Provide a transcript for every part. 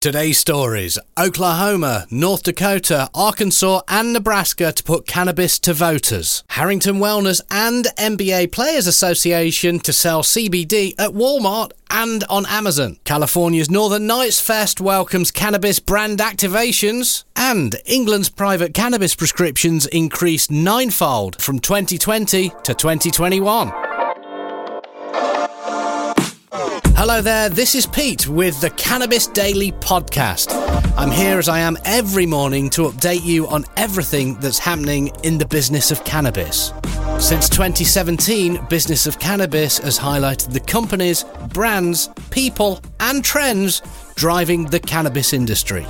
Today's stories Oklahoma, North Dakota, Arkansas, and Nebraska to put cannabis to voters. Harrington Wellness and NBA Players Association to sell CBD at Walmart and on Amazon. California's Northern Nights Fest welcomes cannabis brand activations. And England's private cannabis prescriptions increased ninefold from 2020 to 2021. Hello there, this is Pete with the Cannabis Daily Podcast. I'm here as I am every morning to update you on everything that's happening in the business of cannabis. Since 2017, Business of Cannabis has highlighted the companies, brands, people, and trends driving the cannabis industry.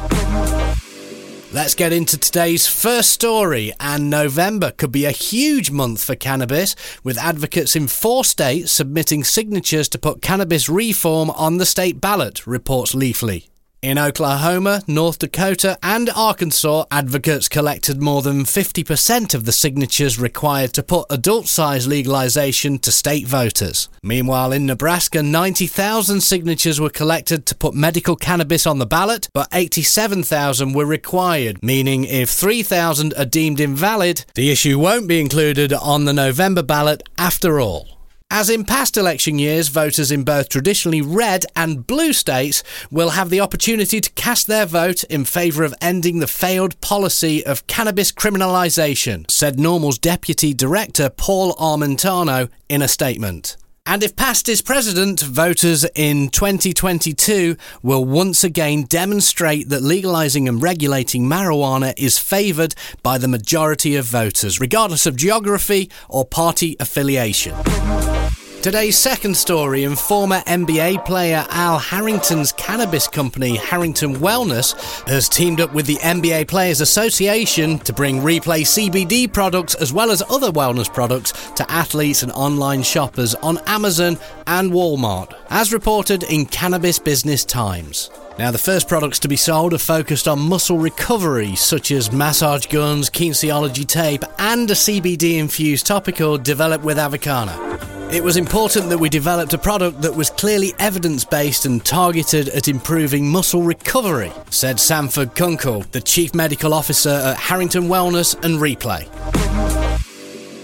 Let's get into today's first story. And November could be a huge month for cannabis, with advocates in four states submitting signatures to put cannabis reform on the state ballot, reports Leafly. In Oklahoma, North Dakota, and Arkansas, advocates collected more than 50% of the signatures required to put adult size legalization to state voters. Meanwhile, in Nebraska, 90,000 signatures were collected to put medical cannabis on the ballot, but 87,000 were required, meaning if 3,000 are deemed invalid, the issue won't be included on the November ballot after all. As in past election years, voters in both traditionally red and blue states will have the opportunity to cast their vote in favour of ending the failed policy of cannabis criminalisation, said NORML's Deputy Director Paul Armentano in a statement. And if past is president, voters in 2022 will once again demonstrate that legalising and regulating marijuana is favoured by the majority of voters, regardless of geography or party affiliation. Today's second story in former NBA player Al Harrington's cannabis company, Harrington Wellness, has teamed up with the NBA Players Association to bring Replay CBD products as well as other wellness products to athletes and online shoppers on Amazon and Walmart, as reported in Cannabis Business Times. Now, the first products to be sold are focused on muscle recovery, such as massage guns, kinesiology tape, and a CBD infused topical developed with Avicanna. It was important that we developed a product that was clearly evidence based and targeted at improving muscle recovery, said Sanford Kunkel, the Chief Medical Officer at Harrington Wellness and Replay.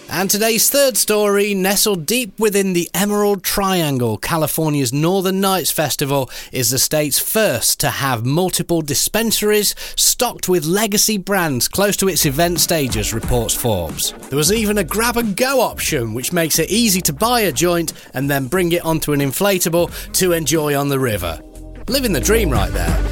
And today's third story, nestled deep within the Emerald Triangle, California's Northern Nights Festival is the state's first to have multiple dispensaries stocked with legacy brands close to its event stages, reports Forbes. There was even a grab and go option, which makes it easy to buy a joint and then bring it onto an inflatable to enjoy on the river. Living the dream right there.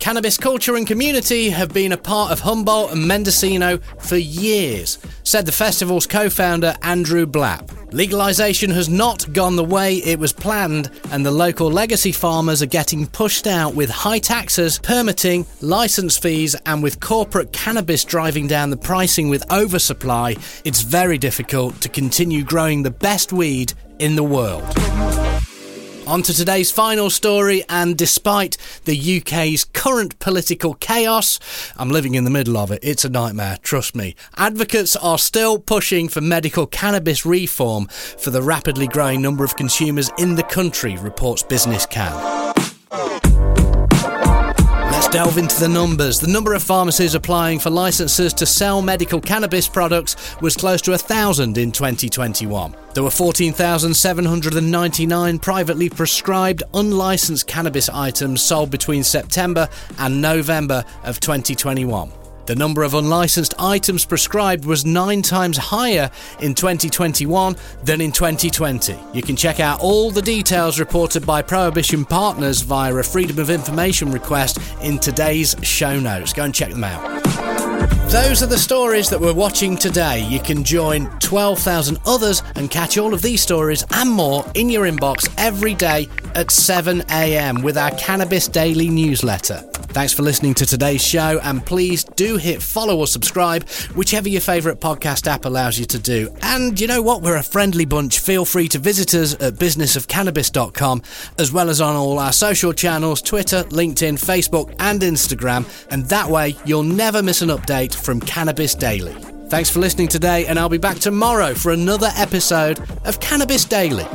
Cannabis culture and community have been a part of Humboldt and Mendocino for years, said the festival's co founder Andrew Blapp. Legalisation has not gone the way it was planned, and the local legacy farmers are getting pushed out with high taxes, permitting, licence fees, and with corporate cannabis driving down the pricing with oversupply. It's very difficult to continue growing the best weed in the world. On to today's final story, and despite the UK's current political chaos, I'm living in the middle of it. It's a nightmare, trust me. Advocates are still pushing for medical cannabis reform for the rapidly growing number of consumers in the country, reports Business Can delve into the numbers. The number of pharmacies applying for licenses to sell medical cannabis products was close to a thousand in 2021. There were 14,799 privately prescribed unlicensed cannabis items sold between September and November of 2021. The number of unlicensed items prescribed was nine times higher in 2021 than in 2020. You can check out all the details reported by Prohibition Partners via a Freedom of Information request in today's show notes. Go and check them out. Those are the stories that we're watching today. You can join 12,000 others and catch all of these stories and more in your inbox every day at 7am with our Cannabis Daily newsletter. Thanks for listening to today's show, and please do hit follow or subscribe, whichever your favourite podcast app allows you to do. And you know what? We're a friendly bunch. Feel free to visit us at businessofcannabis.com, as well as on all our social channels Twitter, LinkedIn, Facebook, and Instagram. And that way, you'll never miss an update from Cannabis Daily. Thanks for listening today, and I'll be back tomorrow for another episode of Cannabis Daily.